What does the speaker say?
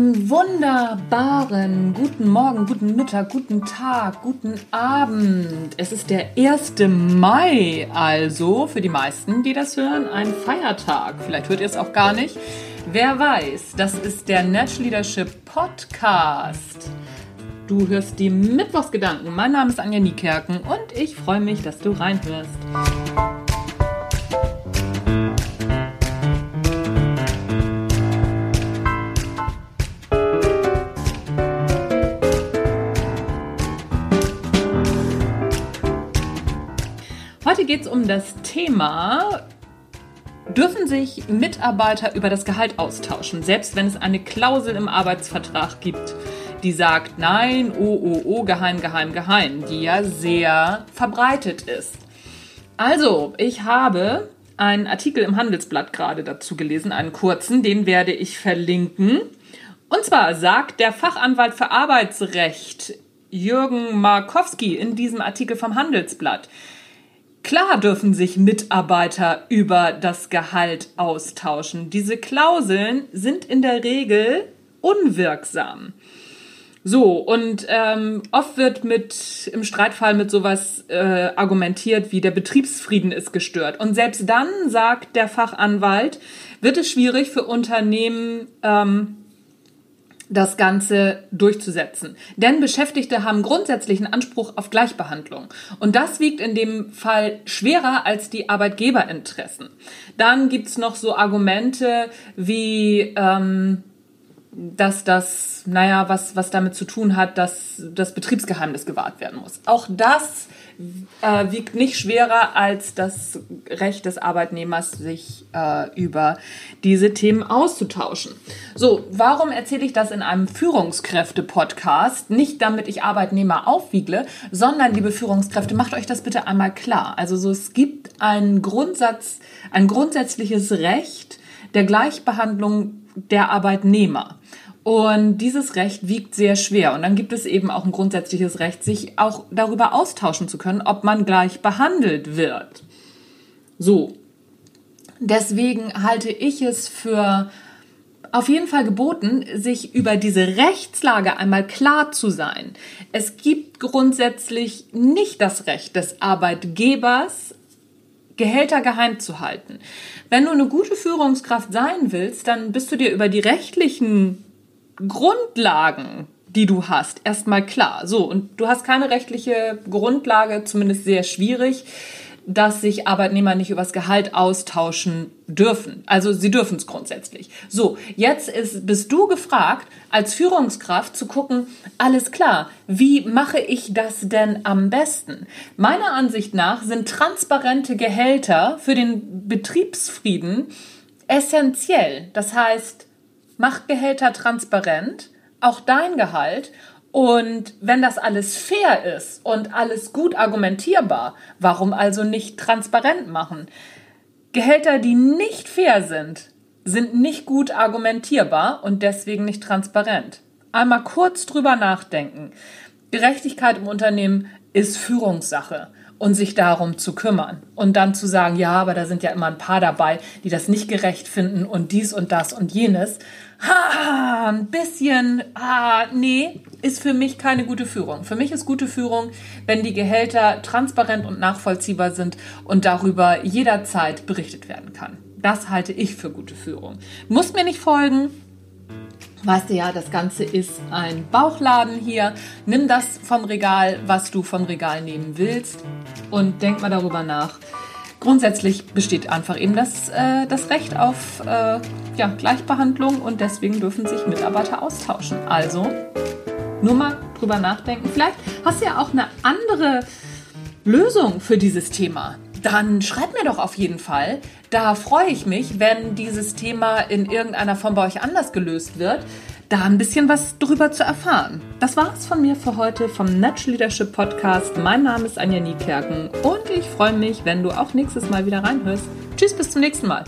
Wunderbaren guten Morgen, guten Mittag, guten Tag, guten Abend. Es ist der 1. Mai, also für die meisten, die das hören, ein Feiertag. Vielleicht hört ihr es auch gar nicht. Wer weiß, das ist der Natural Leadership Podcast. Du hörst die Mittwochsgedanken. Mein Name ist Anja Niekerken und ich freue mich, dass du reinhörst. Geht es um das Thema, dürfen sich Mitarbeiter über das Gehalt austauschen, selbst wenn es eine Klausel im Arbeitsvertrag gibt, die sagt, nein, oh, oh, oh, geheim, geheim, geheim, die ja sehr verbreitet ist. Also, ich habe einen Artikel im Handelsblatt gerade dazu gelesen, einen kurzen, den werde ich verlinken. Und zwar sagt der Fachanwalt für Arbeitsrecht Jürgen Markowski in diesem Artikel vom Handelsblatt, Klar dürfen sich Mitarbeiter über das Gehalt austauschen. Diese Klauseln sind in der Regel unwirksam. So, und ähm, oft wird mit im Streitfall mit sowas äh, argumentiert, wie der Betriebsfrieden ist gestört. Und selbst dann, sagt der Fachanwalt, wird es schwierig für Unternehmen, ähm, das Ganze durchzusetzen. Denn Beschäftigte haben grundsätzlichen Anspruch auf Gleichbehandlung. Und das wiegt in dem Fall schwerer als die Arbeitgeberinteressen. Dann gibt's noch so Argumente wie, ähm, dass das, naja, was, was damit zu tun hat, dass das Betriebsgeheimnis gewahrt werden muss. Auch das äh, wiegt nicht schwerer als das Recht des Arbeitnehmers, sich äh, über diese Themen auszutauschen. So, warum erzähle ich das in einem Führungskräfte-Podcast? Nicht damit ich Arbeitnehmer aufwiegle, sondern liebe Führungskräfte, macht euch das bitte einmal klar. Also so, es gibt einen Grundsatz, ein grundsätzliches Recht der Gleichbehandlung der Arbeitnehmer. Und dieses Recht wiegt sehr schwer. Und dann gibt es eben auch ein grundsätzliches Recht, sich auch darüber austauschen zu können, ob man gleich behandelt wird. So. Deswegen halte ich es für auf jeden Fall geboten, sich über diese Rechtslage einmal klar zu sein. Es gibt grundsätzlich nicht das Recht des Arbeitgebers, Gehälter geheim zu halten. Wenn du eine gute Führungskraft sein willst, dann bist du dir über die rechtlichen Grundlagen, die du hast, erstmal klar. So, und du hast keine rechtliche Grundlage, zumindest sehr schwierig, dass sich Arbeitnehmer nicht übers Gehalt austauschen dürfen. Also sie dürfen es grundsätzlich. So, jetzt ist, bist du gefragt, als Führungskraft zu gucken, alles klar, wie mache ich das denn am besten? Meiner Ansicht nach sind transparente Gehälter für den Betriebsfrieden essentiell. Das heißt, mach Gehälter transparent, auch dein Gehalt. Und wenn das alles fair ist und alles gut argumentierbar, warum also nicht transparent machen? Gehälter, die nicht fair sind, sind nicht gut argumentierbar und deswegen nicht transparent. Einmal kurz drüber nachdenken. Gerechtigkeit im Unternehmen ist Führungssache und sich darum zu kümmern. Und dann zu sagen, ja, aber da sind ja immer ein paar dabei, die das nicht gerecht finden und dies und das und jenes ha, ein bisschen, ah, nee, ist für mich keine gute Führung. Für mich ist gute Führung, wenn die Gehälter transparent und nachvollziehbar sind und darüber jederzeit berichtet werden kann. Das halte ich für gute Führung. Muss mir nicht folgen. Weißt du ja, das Ganze ist ein Bauchladen hier. Nimm das vom Regal, was du vom Regal nehmen willst und denk mal darüber nach grundsätzlich besteht einfach eben das, äh, das Recht auf äh, ja, Gleichbehandlung und deswegen dürfen sich Mitarbeiter austauschen. Also nur mal drüber nachdenken. Vielleicht hast du ja auch eine andere Lösung für dieses Thema. Dann schreib mir doch auf jeden Fall. Da freue ich mich, wenn dieses Thema in irgendeiner Form bei euch anders gelöst wird da ein bisschen was drüber zu erfahren. Das war's von mir für heute vom Natural Leadership Podcast. Mein Name ist Anja Niekerken und ich freue mich, wenn du auch nächstes Mal wieder reinhörst. Tschüss, bis zum nächsten Mal.